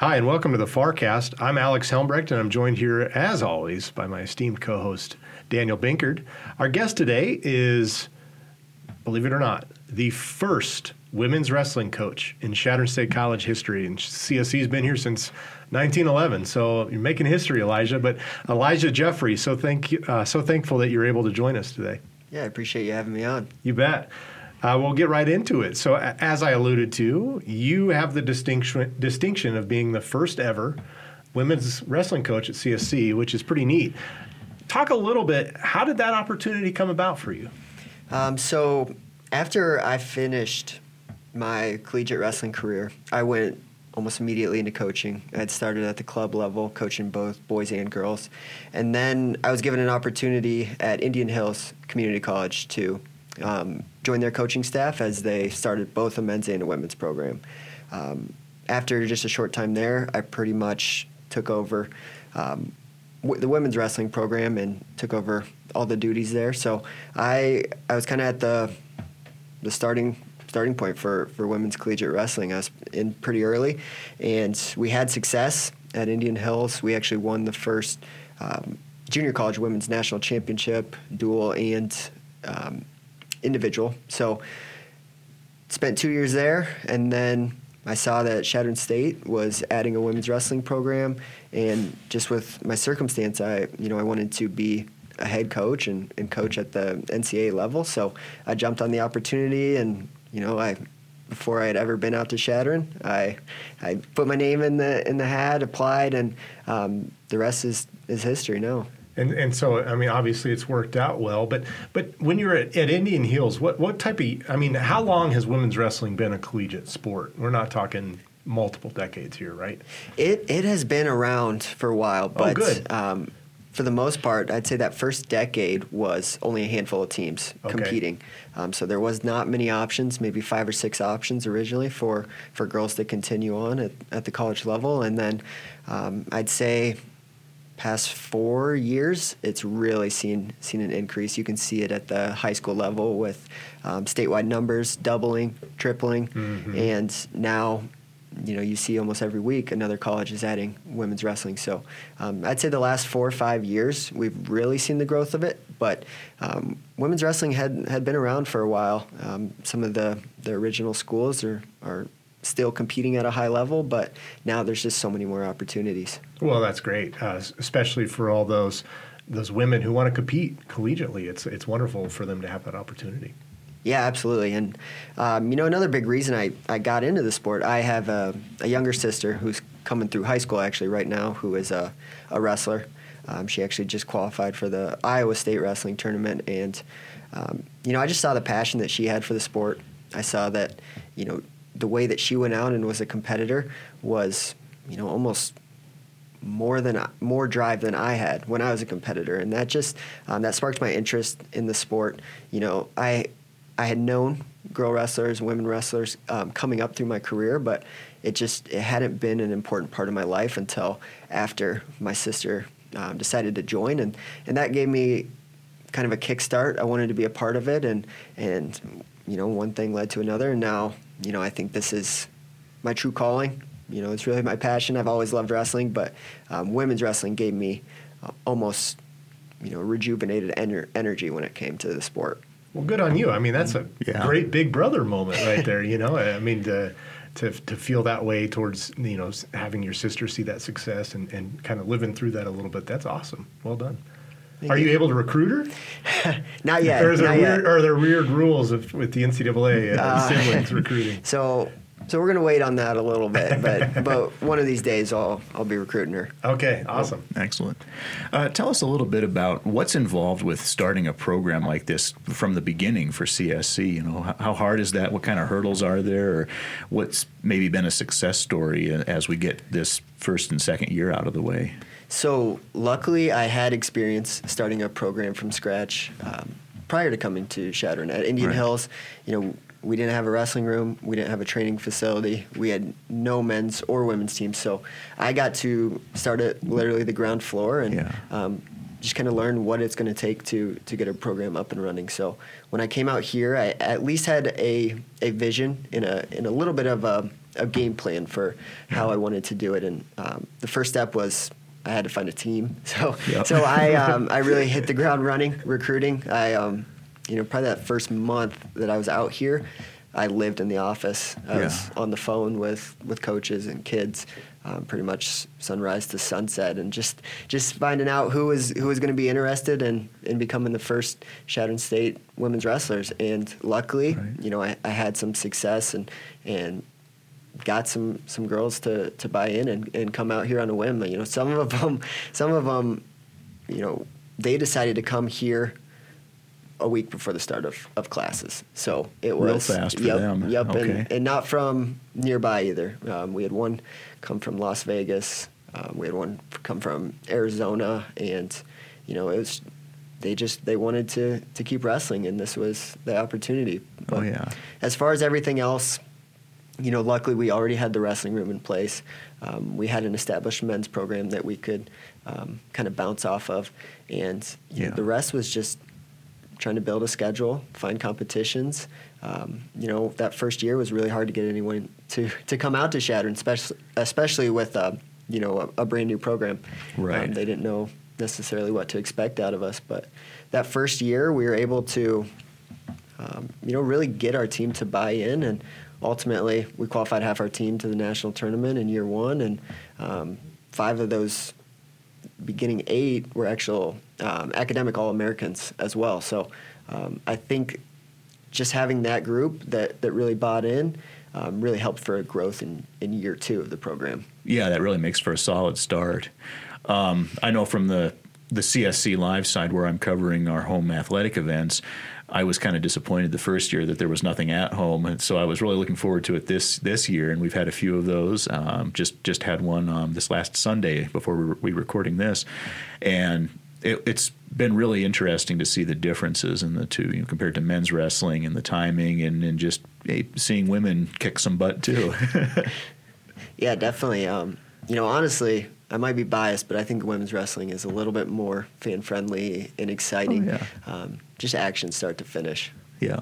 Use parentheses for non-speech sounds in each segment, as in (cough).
Hi, and welcome to the Farcast. I'm Alex Helmbrecht, and I'm joined here, as always, by my esteemed co host, Daniel Binkard. Our guest today is, believe it or not, the first women's wrestling coach in Chadron State College history. And CSC's been here since 1911, so you're making history, Alijah. But Alijah Jeffery, so thank you, uh, so thankful that you're able to join us today. Yeah, I appreciate you having me on. You bet. Uh, we'll get right into it. So, as I alluded to, you have the distinction distinction of being the first ever women's wrestling coach at CSC, which is pretty neat. Talk a little bit. How did that opportunity come about for you? Um, so, after I finished my collegiate wrestling career, I went almost immediately into coaching. I had started at the club level, coaching both boys and girls, and then I was given an opportunity at Indian Hills Community College to um, join their coaching staff as they started both a men's and a women's program. Um, after just a short time there, I pretty much took over um, w- the women's wrestling program and took over all the duties there. So I I was kind of at the the starting starting point for, for women's collegiate wrestling. I was in pretty early, and we had success at Indian Hills. We actually won the first um, junior college women's national championship, dual and um, individual. So spent two years there, and then I saw that Chadron State was adding a women's wrestling program, and just with my circumstance, I you know I wanted to be a head coach and, and coach at the NCAA level. So I jumped on the opportunity, and you know I before I had ever been out to Chadron, I I put my name in the in the hat, applied, and um, the rest is is history now. And and so I mean, obviously it's worked out well. But but when you're at, at Indian Hills, what what type of I mean, how long has women's wrestling been a collegiate sport? We're not talking multiple decades here, right? It it has been around for a while, Oh, but good. Um, for the most part, I'd say that first decade was only a handful of teams Okay. competing. Um, so there was not many options, maybe five or six options originally for, for girls to continue on at, at the college level. And then um, I'd say past four years, it's really seen seen an increase. You can see it at the high school level with um, statewide numbers doubling, tripling, Mhm. and now, you know, you see almost every week another college is adding women's wrestling. So um, I'd say the last four or five years we've really seen the growth of it. But um, women's wrestling had had been around for a while. Um, some of the the original schools are are still competing at a high level, but now there's just so many more opportunities. Well, that's great, uh, especially for all those those women who want to compete collegiately. It's it's wonderful for them to have that opportunity. Yeah, absolutely. And, um, you know, another big reason I, I got into the sport, I have a, a younger sister who's coming through high school actually right now who is a, a wrestler. Um, she actually just qualified for the Iowa State wrestling tournament. And, um, you know, I just saw the passion that she had for the sport. I saw that, you know, the way that she went out and was a competitor was, you know, almost more than more drive than I had when I was a competitor, and that just um, that sparked my interest in the sport. You know, I I had known girl wrestlers, women wrestlers um, coming up through my career, but it just it hadn't been an important part of my life until after my sister um, decided to join, and and that gave me kind of a kickstart. I wanted to be a part of it, and and you know one thing led to another, and now you know I think this is my true calling. You know, it's really my passion. I've always loved wrestling, but um, women's wrestling gave me uh, almost, you know, rejuvenated ener- energy when it came to the sport. Well, good on you. I mean, that's a Yeah. great big brother moment right there. You know, I mean, to, to to feel that way towards you know having your sister see that success and, and kind of living through that a little bit. That's awesome. Well done. Thank Are you you. able to recruit her? (laughs) Not yet. or is there not yet. are there weird rules of, with the NCAA uh, Uh, (laughs) siblings recruiting? (laughs) So, so we're gonna wait on that a little bit, but but one of these days I'll I'll be recruiting her. Okay, awesome. Excellent. Uh, tell us a little bit about what's involved with starting a program like this from the beginning for CSC. You know, how, how hard is that? What kind of hurdles are there? Or what's maybe been a success story as we get this first and second year out of the way? So luckily, I had experience starting a program from scratch um, prior to coming to Chadron at Indian Right. Hills. You know, we didn't have a wrestling room, we didn't have a training facility, we had no men's or women's teams. So I got to start at literally the ground floor and Yeah. um, just kind of learn what it's going to take to to get a program up and running. So when I came out here, I at least had a a vision in a in a little bit of a, a game plan for how I wanted to do it. And um, the first step was I had to find a team. (laughs) So Yep. so I um, I really hit the ground running recruiting. I um, you know probably that first month that I was out here, I lived in the office. I was on the phone with with coaches and kids. Um, pretty much sunrise to sunset, and just just finding out who was who was going to be interested in in becoming the first Chadron State women's wrestlers. And luckily, Right. you know, I, I had some success and and got some some girls to to buy in and, and come out here on a whim. You know, some of them (laughs) some of them, you know, they decided to come here a week before the start of, of classes. So it was Real fast for yep, them. Yep, Okay. and, and not from nearby either. Um, we had one come from Las Vegas. Um, we had one come from Arizona, and you know it was they just they wanted to to keep wrestling, and this was the opportunity. Oh, yeah. As far as everything else, you know, luckily we already had the wrestling room in place. Um, we had an established men's program that we could um, kind of bounce off of, and you know, the rest was just trying to build a schedule, find competitions. Um, you know, that first year was really hard to get anyone to to come out to Chadron, especially especially with uh, you know a, a brand new program. Right. Um, they didn't know necessarily what to expect out of us, but that first year we were able to um, you know, really get our team to buy in. And ultimately, we qualified half our team to the national tournament in year one, and um, five of those beginning eight were actual um, academic All Americans as well. So um, I think just having that group that, that really bought in um, really helped for growth in, in year two of the program. Yeah, that really makes for a solid start. Um, I know from the the CSC live side where I'm covering our home athletic events, I was kind of disappointed the first year that there was nothing at home, and so I was really looking forward to it this this year. And we've had a few of those. Um, just just had one um, this last Sunday before we were, we were recording this, and it, it's been really interesting to see the differences in the two, you know, compared to men's wrestling and the timing, and, and just hey, seeing women kick some butt too. (laughs) Yeah, definitely. Um, you know, honestly, I might be biased, but I think women's wrestling is a little bit more fan friendly and exciting. Oh, yeah. um, just action start to finish. yeah.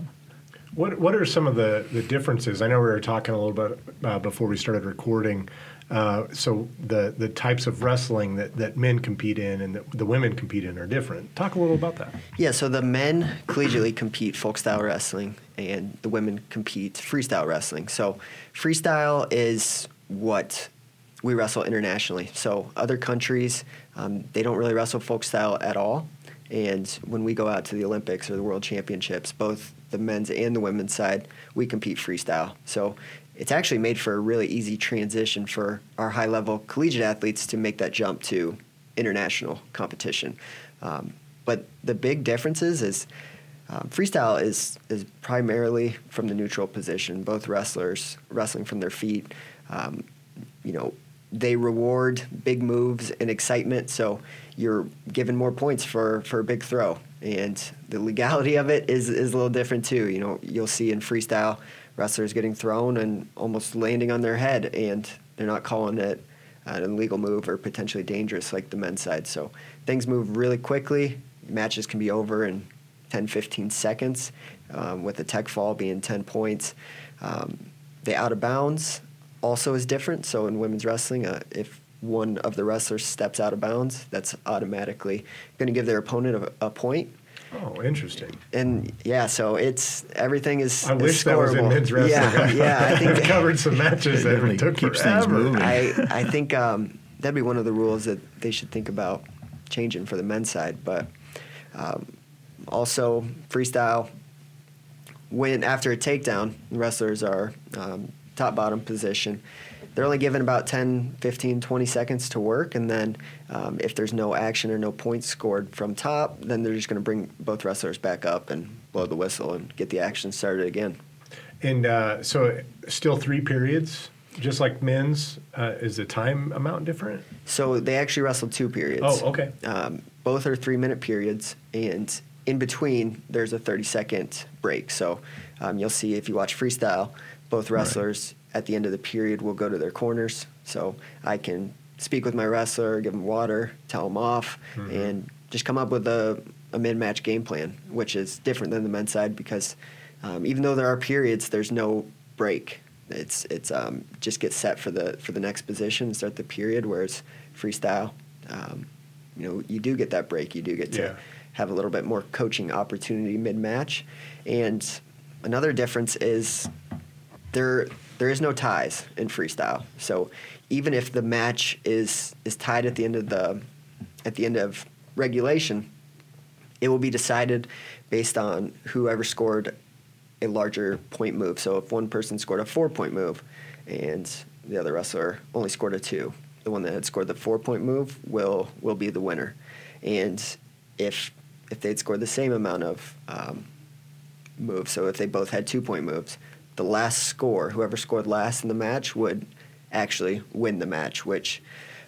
What What are some of the, the differences? I know we were talking a little bit uh, before we started recording. Uh, so the the types of wrestling that, that men compete in and that the women compete in are different. Talk a little about that. Yeah, so the men collegiately compete folk style wrestling, and the women compete freestyle wrestling. So freestyle is what we wrestle internationally. So other countries, um, they don't really wrestle folk style at all. And when we go out to the Olympics or the World Championships, both the men's and the women's side, we compete freestyle. So it's actually made for a really easy transition for our high level collegiate athletes to make that jump to international competition. Um, but the big differences is um, freestyle is is primarily from the neutral position. Both wrestlers wrestling from their feet. Um, you know, they reward big moves and excitement. So you're given more points for, for a big throw. And the legality of it is, is a little different too. You know, you'll see in freestyle wrestlers getting thrown and almost landing on their head, and they're not calling it an illegal move or potentially dangerous like the men's side. So things move really quickly. Matches can be over in 10, 15 seconds, um, with the tech fall being 10 points. Um, the out of bounds also is different. So in women's wrestling, uh, if one of the wrestlers steps out of bounds, that's automatically going to give their opponent a, a point. Oh, interesting. And yeah, so it's everything is. I is wish that was in men's wrestling. Yeah, yeah. I (laughs) think I've covered some matches that definitely took keeps things forever. moving. I I think um, that'd be one of the rules that they should think about changing for the men's side. But um, also freestyle, when after a takedown, wrestlers are um, top bottom position. They're only given about 10, 15, 20 seconds to work, and then um, if there's no action or no points scored from top, then they're just going to bring both wrestlers back up and blow the whistle and get the action started again. And uh, so, still three periods, just like men's. Uh, is the time amount different? So they actually wrestled two periods. Oh, okay. Um, both are three minute periods, and in between there's a 30 second break. So um, you'll see if you watch freestyle, both wrestlers at the end of the period will go to their corners. So I can speak with my wrestler, give them water, tell them off, and just come up with a, a mid match game plan, which is different than the men's side because um, even though there are periods, there's no break. it's it's um, just get set for the for the next position, start the period. Whereas freestyle, um, you know, you do get that break. You do get to Yeah. have a little bit more coaching opportunity mid match. And another difference is there there is no ties in freestyle. So even if the match is is tied at the end of the at the end of regulation, it will be decided based on whoever scored a larger point move. So if one person scored a four point move and the other wrestler only scored a two, the one that had scored the four point move will will be the winner. And if if they'd scored the same amount of um, moves, so if they both had two point moves, the last score, whoever scored last in the match, would actually win the match, which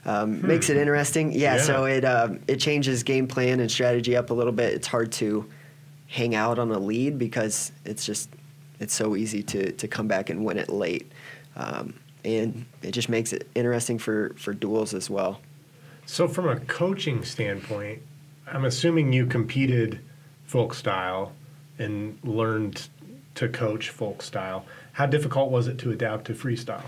um, makes it interesting. Yeah, Yeah. so it um, it changes game plan and strategy up a little bit. It's hard to hang out on a lead because it's just it's so easy to to come back and win it late, um, and it just makes it interesting for for duels as well. So, from a coaching standpoint, I'm assuming you competed folk style and learned to coach folk style. How difficult was it to adapt to freestyle?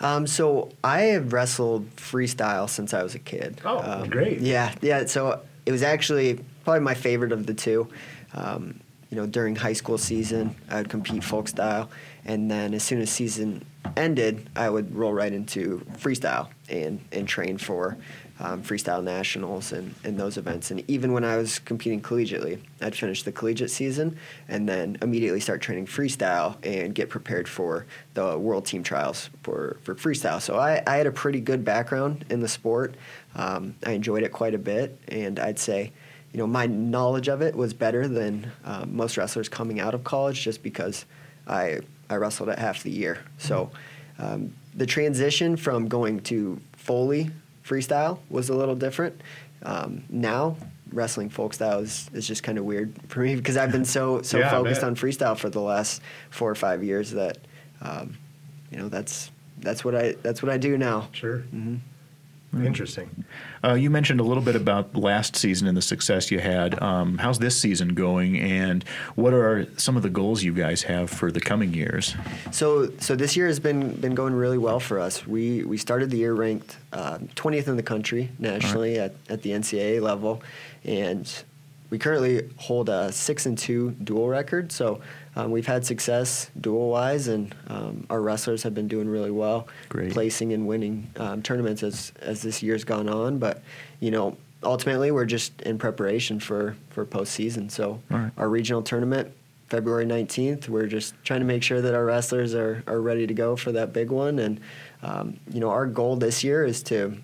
Um, so I have wrestled freestyle since I was a kid. Oh, Um, great. Yeah, yeah. So it was actually probably my favorite of the two. Um, you know, during high school season, I would compete folk style, and then as soon as season ended, I would roll right into freestyle and and train for um, freestyle nationals and, and those events. And even when I was competing collegiately, I'd finish the collegiate season and then immediately start training freestyle and get prepared for the world team trials for, for freestyle. So I, I had a pretty good background in the sport. Um, I enjoyed it quite a bit, and I'd say, you know, my knowledge of it was better than um, most wrestlers coming out of college, just because I I wrestled it half the year. So um, the transition from going to Foley freestyle was a little different. Um, now wrestling folk style is, is just kind of weird for me because I've been so (laughs) so Yeah, focused on freestyle for the last four or five years that um, you know that's that's what I that's what I do now. Sure. Hmm Interesting. Uh, you mentioned a little bit about last season and the success you had. Um, how's this season going, and what are some of the goals you guys have for the coming years? So, so this year has been been going really well for us. We we started the year ranked um, 20th in the country nationally at, at the NCAA level, and we currently hold a six and two dual record. So um, we've had success dual wise, and um, our wrestlers have been doing really well, Great. placing and winning um, tournaments as as this year's gone on. But you know. Ultimately, we're just in preparation for, for postseason. So, right. our regional tournament February 19th. We're just trying to make sure that our wrestlers are, are ready to go for that big one. And, um, you know, our goal this year is to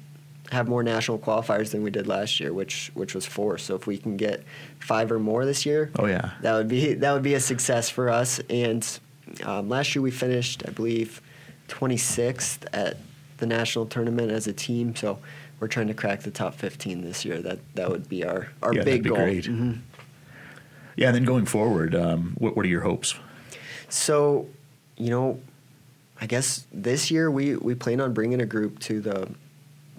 have more national qualifiers than we did last year, which which was four. So if we can get five or more this year, Oh yeah, that would be that would be a success for us. And um, last year we finished, I believe, 26th at the national tournament as a team. So we're trying to crack the top 15 this year. That that would be our our Yeah, that'd big be goal. great. Mhm. yeah. And then going forward, um, what, what are your hopes? So, you know, I guess this year we, we plan on bringing a group to the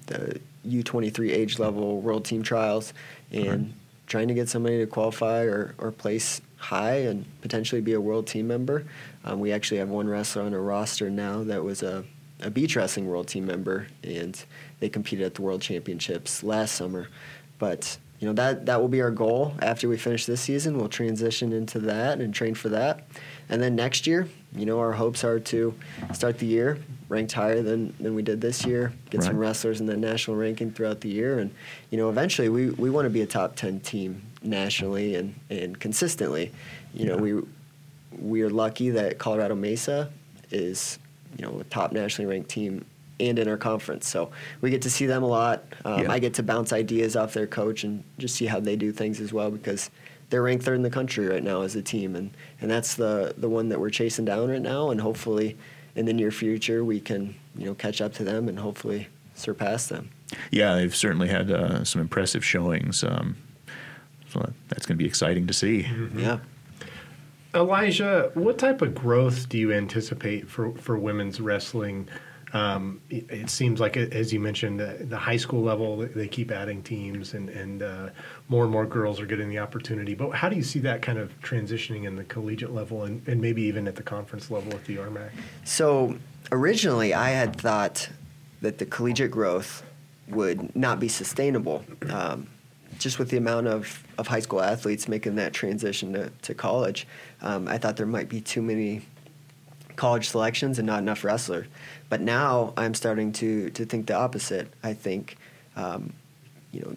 the U23 age level world team trials and trying to get somebody to qualify or, or place high and potentially be a world team member. Um, we actually have one wrestler on our roster now that was a, a beach wrestling world team member and they competed at the world championships last summer. But you know that that will be our goal after we finish this season. We'll transition into that and train for that, and then next year, you know, our hopes are to start the year ranked higher than, than we did this year. Get some wrestlers in the national ranking throughout the year, and you know, eventually we, we want to be a top ten team nationally and, and consistently. You know, we we are lucky that Colorado Mesa is you know a top nationally ranked team and in our conference. So we get to see them a lot. Um, Yeah. I get to bounce ideas off their coach and just see how they do things as well because they're ranked third in the country right now as a team, and, and that's the the one that we're chasing down right now. And hopefully, in the near future, we can you know catch up to them and hopefully surpass them. Yeah, they've certainly had uh, some impressive showings. Um, so that's going to be exciting to see. Yeah. Alijah, what type of growth do you anticipate for, for women's wrestling? Um, it, it seems like, as you mentioned, the, the high school level, they- they keep adding teams and, and uh, more and more girls are getting the opportunity. But how do you see that kind of transitioning in the collegiate level and, and maybe even at the conference level at the RMAC? So, originally, I had thought that the collegiate growth would not be sustainable. Um, just with the amount of, of high school athletes making that transition to, to college, um, I thought there might be too many college selections and not enough wrestler. But now I'm starting to, to think the opposite. I think, um, you know,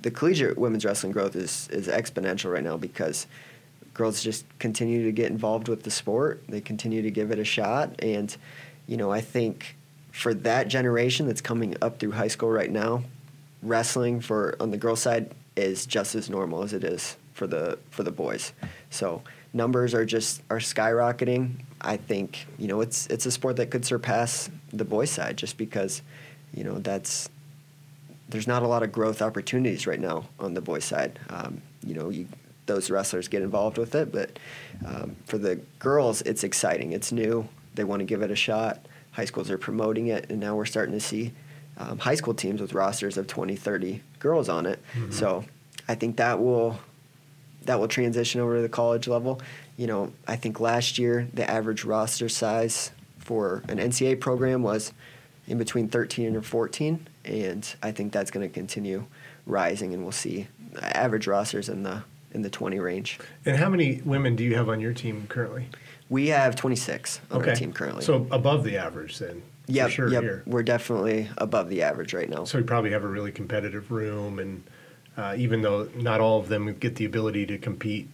the collegiate women's wrestling growth is, is exponential right now because girls just continue to get involved with the sport. They continue to give it a shot. And, you know, I think for that generation that's coming up through high school right now, wrestling for on the girls side is just as normal as it is for the for the boys. So numbers are just are skyrocketing. I think you know it's it's a sport that could surpass the boys side just because you know that's there's not a lot of growth opportunities right now on the boys side. Um, you know you, those wrestlers get involved with it, but um, for the girls it's exciting. It's new. They want to give it a shot. High schools are promoting it, and now we're starting to see um, high school teams with rosters of 20, 30 girls on it. Mm-hmm. So I think that will that will transition over to the college level. You know, I think last year the average roster size for an NCAA program was in between 13 and 14, and I think that's going to continue rising, and we'll see average rosters in the in the 20 range. And how many women do you have on your team currently? We have 26 on okay. our team currently. So above the average then. Yep, sure yep. Here. We're definitely above the average right now. So we probably have a really competitive room, and uh, even though not all of them get the ability to compete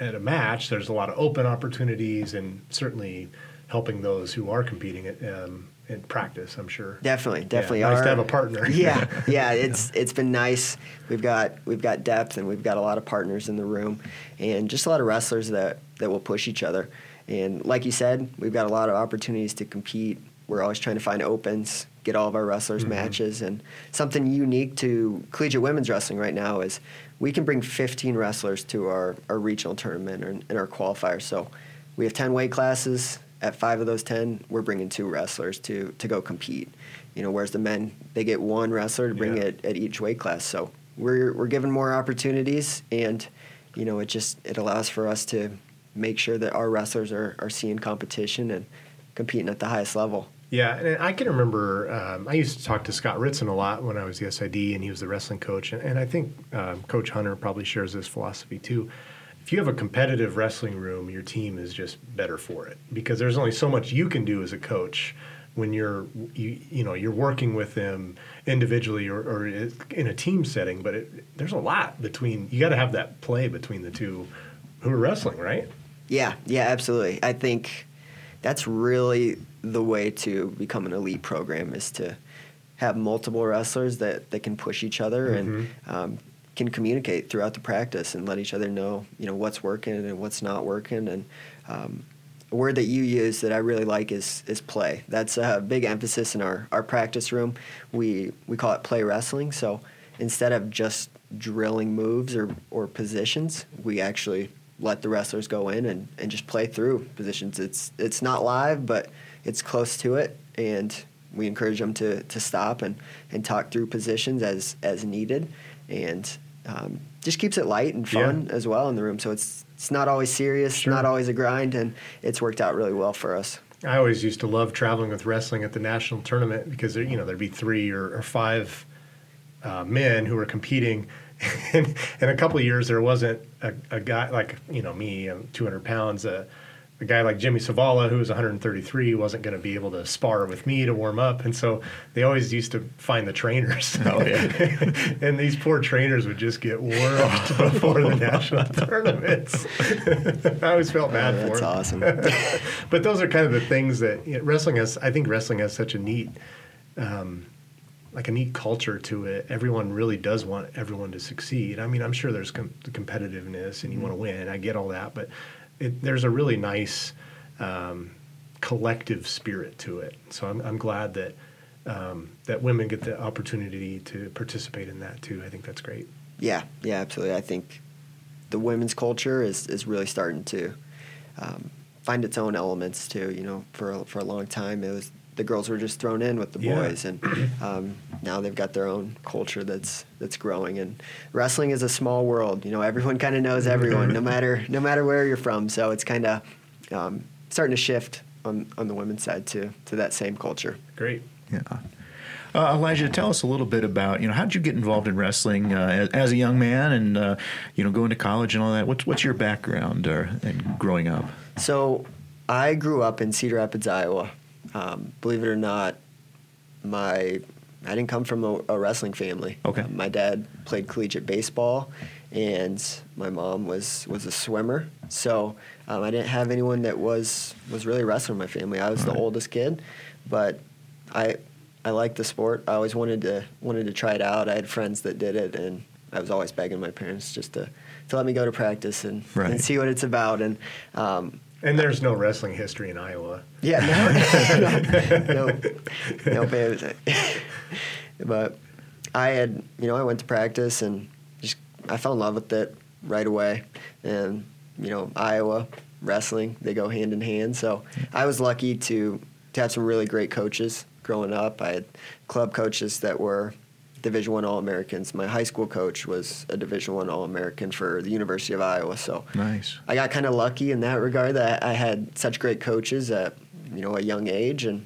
at a match, there's a lot of open opportunities, and certainly helping those who are competing at, um, in practice. I'm sure. Definitely, definitely. Yeah, nice our, to have a partner. yeah, yeah. (laughs) It's it's been nice. We've got we've got depth, and we've got a lot of partners in the room, and just a lot of wrestlers that that will push each other. And like you said, we've got a lot of opportunities to compete we're always trying to find opens, get all of our wrestlers mm-hmm. matches, and something unique to collegiate women's wrestling right now is we can bring 15 wrestlers to our, our regional tournament and, and our qualifiers. So we have 10 weight classes. At five of those 10, we're bringing two wrestlers to, to go compete. You know, whereas the men, they get one wrestler to bring yeah. it at each weight class. So we're, we're given more opportunities, and, you know, it just it allows for us to make sure that our wrestlers are, are seeing competition and competing at the highest level. Yeah, and I can remember um, I used to talk to Scott Ritson a lot when I was the SID, and he was the wrestling coach. And, and I think um, Coach Hunter probably shares this philosophy too. If you have a competitive wrestling room, your team is just better for it because there's only so much you can do as a coach when you're you, you know you're working with them individually or, or in a team setting. But it, there's a lot between you got to have that play between the two who are wrestling, right? Yeah, yeah, absolutely. I think that's really the way to become an elite program is to have multiple wrestlers that, that can push each other mm-hmm. and um, can communicate throughout the practice and let each other know you know what's working and what's not working and um, a word that you use that I really like is is play. That's a big emphasis in our, our practice room. We we call it play wrestling. So instead of just drilling moves or, or positions, we actually let the wrestlers go in and, and just play through positions. It's it's not live, but it's close to it, and we encourage them to, to stop and, and talk through positions as as needed, and um, just keeps it light and fun yeah. as well in the room. So it's it's not always serious, sure. not always a grind, and it's worked out really well for us. I always used to love traveling with wrestling at the national tournament because there, you know there'd be three or, or five uh, men who were competing. (laughs) and in a couple of years, there wasn't a, a guy like you know me, 200 pounds, uh, a guy like Jimmy Savala, who was 133, wasn't going to be able to spar with me to warm up, and so they always used to find the trainers. (laughs) Oh yeah, (laughs) and these poor trainers would just get warped (laughs) before the national tournaments. I always felt bad oh, for that's awesome. but those are kind of the things that you know, wrestling has. I think wrestling has such a neat. Um, like a neat culture to it. Everyone really does want everyone to succeed. I mean, I'm sure there's com- the competitiveness and you mm-hmm. want to win. I get all that, but it, there's a really nice um, collective spirit to it. So I'm, I'm glad that um, that women get the opportunity to participate in that too. I think that's great. Yeah, yeah, absolutely. I think the women's culture is is really starting to um, find its own elements too. You know, for for a long time it was the girls were just thrown in with the yeah. boys, and um, now they've got their own culture that's that's growing. And wrestling is a small world. You know, everyone kind of knows everyone, no (laughs) matter no matter where you're from. So it's kind of um, starting to shift on on the women's side too to that same culture. Great. Yeah. Uh, Alijah, tell us a little bit about you know how did you get involved in wrestling uh, as, as, a young man and uh, you know going to college and all that. What's what's your background uh, and growing up? So I grew up in Cedar Rapids, Iowa. Um, believe it or not, my I didn't come from a, a wrestling family. Okay. my dad played collegiate baseball, and my mom was was a swimmer. So um, I didn't have anyone that was was really wrestling in my family. I was All the right. oldest kid, but I I liked the sport. I always wanted to wanted to try it out. I had friends that did it, and I was always begging my parents just to to let me go to practice and, Right. and see what it's about. And um, And there's no wrestling history in Iowa. yeah, no, (laughs) (laughs) no, no, babe. (laughs) but I had, you know, I went to practice and just I fell in love with it right away. And you know, Iowa wrestling they go hand in hand. So hmm. I was lucky to to have some really great coaches growing up. I had club coaches that were Division One All Americans. My high school coach was a Division One All American for the University of Iowa. So Nice. I got kind of lucky in that regard that I had such great coaches at you know a young age, and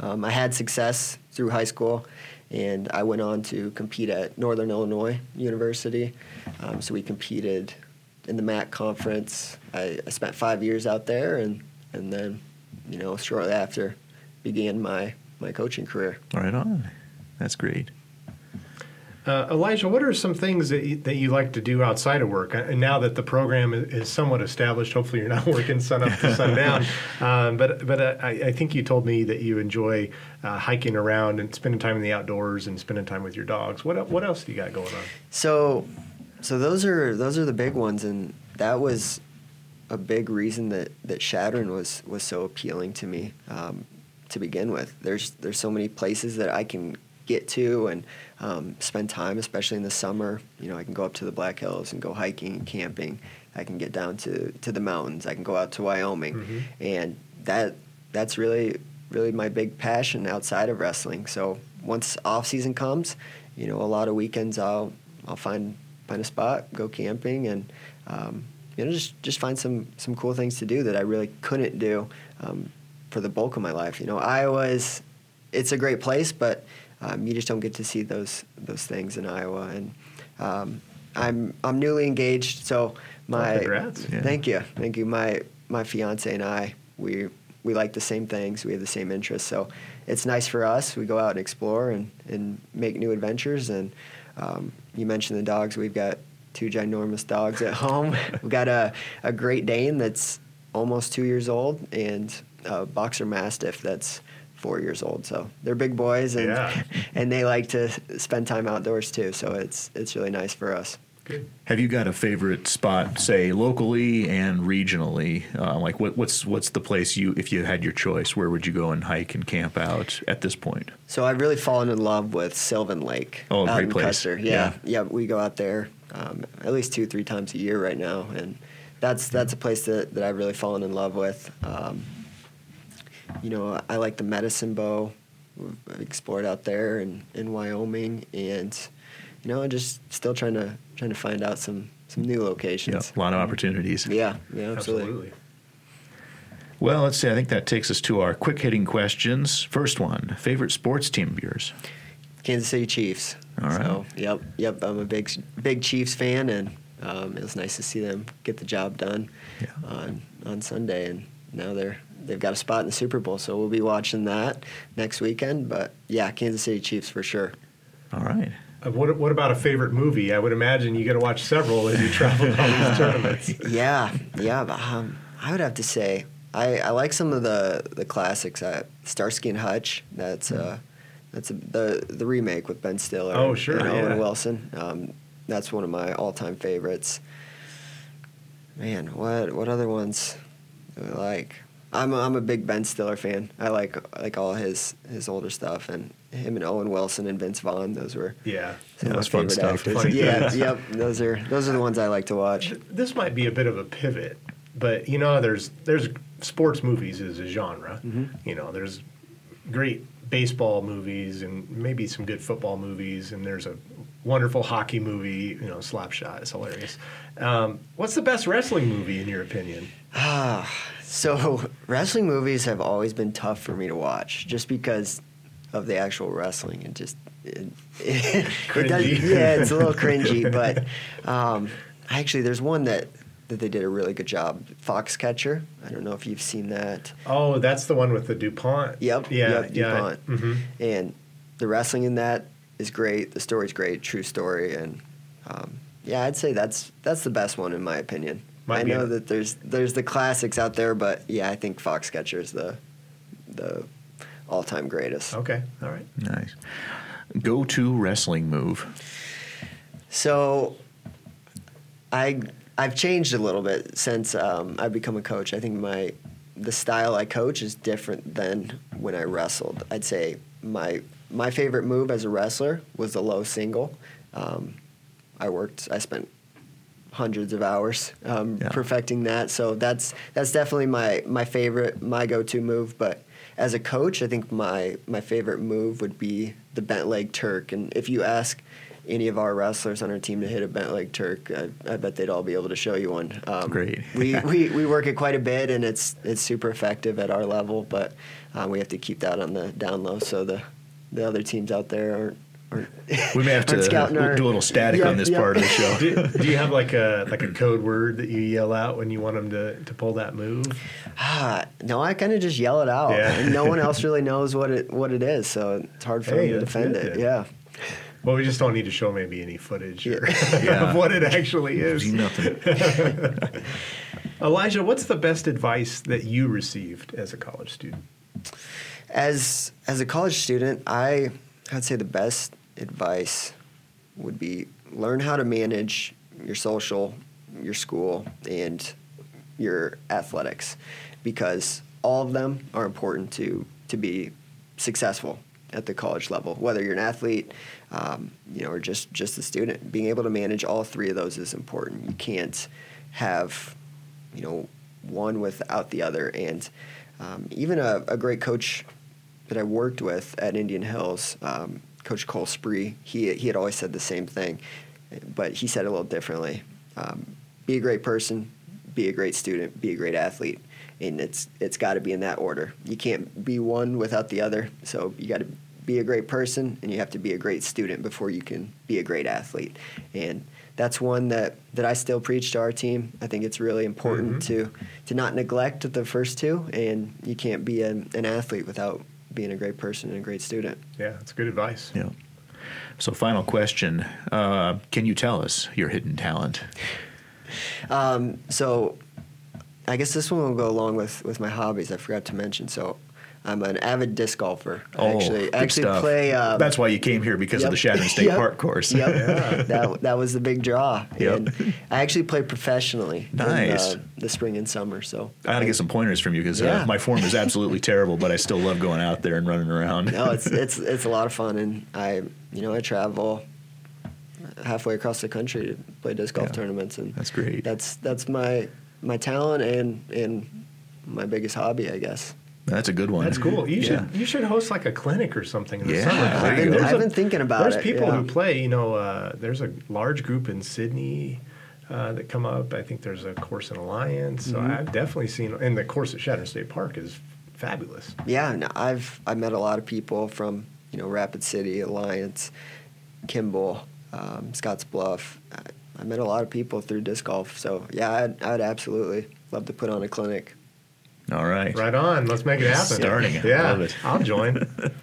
um, I had success through high school, and I went on to compete at Northern Illinois University. Um, so we competed in the MAC conference. I, I spent five years out there, and and then you know shortly after began my my coaching career. Right on. That's great. Uh, Alijah, what are some things that you, that you like to do outside of work? And now that the program is, somewhat established, hopefully you're not (laughs) working sun up to sundown. (laughs) Um, but but uh, I, I think you told me that you enjoy uh, hiking around and spending time in the outdoors and spending time with your dogs. What what else do you got going on? So, so those are those are the big ones, and that was a big reason that that Chadron was was so appealing to me um, to begin with. There's there's so many places that I can get to and um, spend time, especially in the summer. You know, I can go up to the Black Hills and go hiking and camping. I can get down to to the mountains. I can go out to Wyoming, Mhm. and that that's really really my big passion outside of wrestling. So once off season comes, you know, a lot of weekends I'll I'll find find a spot, go camping, and um, you know just just find some some cool things to do that I really couldn't do um, for the bulk of my life. You know, Iowa is it's a great place, but um, you just don't get to see those those things in Iowa. And um, I'm I'm newly engaged, so my congrats. Yeah. thank you, thank you. My my fiance and I we we like the same things. We have the same interests, so it's nice for us. We go out and explore and and make new adventures. And um, you mentioned the dogs. We've got two ginormous dogs at (laughs) home. We've got a a Great Dane that's almost two years old and a boxer mastiff that's four years old. So they're big boys and Yeah. (laughs) and they like to spend time outdoors too. So it's it's really nice for us. Good. Have you got a favorite spot, say locally and regionally? Uh, like what, what's what's the place you, if you had your choice, where would you go and hike and camp out at this point? So I've really fallen in love with Sylvan Lake. Oh, out great in place. Custer. Yeah. Yeah, yeah, we go out there um, at least two, three times a year right now, and that's that's a place that, that I've really fallen in love with. Um, you know, I like the Medicine Bow. We've explored out there in, in Wyoming, and you know, just still trying to trying to find out some some new Yeah, locations. a lot of opportunities. Yeah, yeah, absolutely. Absolutely. Well, let's see. I think that takes us to our quick hitting questions. First one: favorite sports team of yours? Kansas City Chiefs. All right. So, yep, yep. I'm a big big Chiefs fan, and um, it was nice to see them get the job done Yeah. on on Sunday. And now they're they've got a spot in the Super Bowl, so we'll be watching that next weekend. But yeah, Kansas City Chiefs for sure. All right. Uh, what what about a favorite movie? I would imagine you got to watch several as you travel to all these (laughs) tournaments. yeah, yeah. But, um, I would have to say I, I like some of the the classics. Uh, Starsky and Hutch. That's uh, that's a, the the remake with Ben Stiller. Oh, sure, and Owen. Wilson. Um, that's one of my all time favorites. Man, what what other ones do I like? I'm a, I'm a big Ben Stiller fan. I like like all his his older stuff and him and Owen Wilson and Vince Vaughn. Those were Yeah. some Yeah, of fun stuff. actors. Funny yeah, (laughs) yep. Those are those are the ones I like to watch. This might be a bit of a pivot, but you know, there's there's sports movies as a genre. Mm-hmm. You know, there's great baseball movies and maybe some good football movies, and there's a wonderful hockey movie, you know, Slapshot is hilarious. Um, what's the best wrestling movie in your opinion? Ah, so (laughs) wrestling movies have always been tough for me to watch, just because of the actual wrestling and just it, it, it does, yeah, it's a little (laughs) cringy. But um, actually, there's one that that they did a really good job. Foxcatcher. I don't know if you've seen that. Oh, that's the one with the Dupont. Yep. Yeah. Yep, yeah. DuPont. hmm And the wrestling in that is great. The story's great, true story, and um, yeah, I'd say that's that's the best one in my opinion. Might I know a- that there's there's the classics out there, but yeah, I think Foxcatcher is the the all time greatest. Okay. All right. Nice. Go to wrestling move. So, I I've changed a little bit since um, I've become a coach. I think my the style I coach is different than when I wrestled. I'd say my my favorite move as a wrestler was the low single. Um, I worked. I spent hundreds of hours um, Yeah. perfecting that. So that's that's definitely my my favorite, my go-to move. But as a coach, I think my my favorite move would be the bent leg Turk. And if you ask any of our wrestlers on our team to hit a bent leg Turk, I, I bet they'd all be able to show you one. Um, Great. we, (laughs) we we work it quite a bit, and it's it's super effective at our level. But uh, we have to keep that on the down low, so the the other teams out there aren't. aren't We may have to scouting our- do a little static Yep, on this yep. part of the show. do, do you have like a like a code word that you yell out when you want them to, to pull that move? Ah, no, I kind of just yell it out, Yeah. and no one else (laughs) really knows what it what it is, so it's hard for Hey, me to defend good it. then. Yeah. Well, we just don't need to show maybe any footage or Yeah. (laughs) of what it actually is. Nothing. (laughs) Alijah, what's the best advice that you received as a college student? As as a college student, I I'd say the best advice would be learn how to manage your social, your school, and your athletics, because all of them are important to to be successful at the college level. Whether you're an athlete, um, you know, or just just a student, being able to manage all three of those is important. You can't have you know one without the other and um, even a, a great coach that I worked with at Indian Hills, um, Coach Cole Spree, he he had always said the same thing, but he said it a little differently. Um, be a great person, be a great student, be a great athlete, and it's it's got to be in that order. You can't be one without the other. So you got to be a great person, and you have to be a great student before you can be a great athlete. And that's one that, that I still preach to our team. I think it's really important Mhm. to to not neglect the first two, and you can't be an, an athlete without being a great person and a great student. Yeah, that's good advice. Yeah. So, final question: uh, Can you tell us your hidden talent? Um, so, I guess this one will go along with, with my hobbies. I forgot to mention. So, I'm an avid disc golfer. I Oh, actually, actually stuff. play. Um, That's why you came here because of the Chadron State (laughs) Yep. Park course. Yep. (laughs) Yeah. that that was the big draw. Yep. And I actually play professionally. Nice. In, uh, the spring and summer. So I got to get some pointers from you because Yeah. uh, my form is absolutely (laughs) terrible, but I still love going out there and running around. no, it's it's it's a lot of fun, and I you know I travel halfway across the country to play disc golf Yeah. tournaments, and That's great. That's that's my my talent and and my biggest hobby, I guess. That's a good one. That's cool. You Yeah. should you should host like a clinic or something in the Yeah, summer. I've been. There's I've been thinking about There's it. people yeah. who play. You know, uh, there's a large group in Sidney uh, that come up. I think there's a course in Alliance. So Mm-hmm. I've definitely seen, and the course at Chadron State Park is fabulous. Yeah, no, I've I met a lot of people from you know Rapid City, Alliance, Kimball, um, Scotts Bluff. I, I met a lot of people through disc golf. So yeah, I'd, I'd absolutely love to put on a clinic. All right. Right on. Let's make it happen. Starting it. Yeah, Love it. I'll join. (laughs)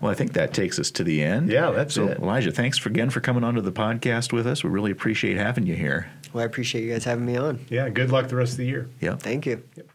Well, I think that takes us to the end. Yeah, that's so, it. Alijah, thanks for, again for coming onto the podcast with us. We really appreciate having you here. Well, I appreciate you guys having me on. yeah. Good luck the rest of the year. Yep. Thank you. Yep.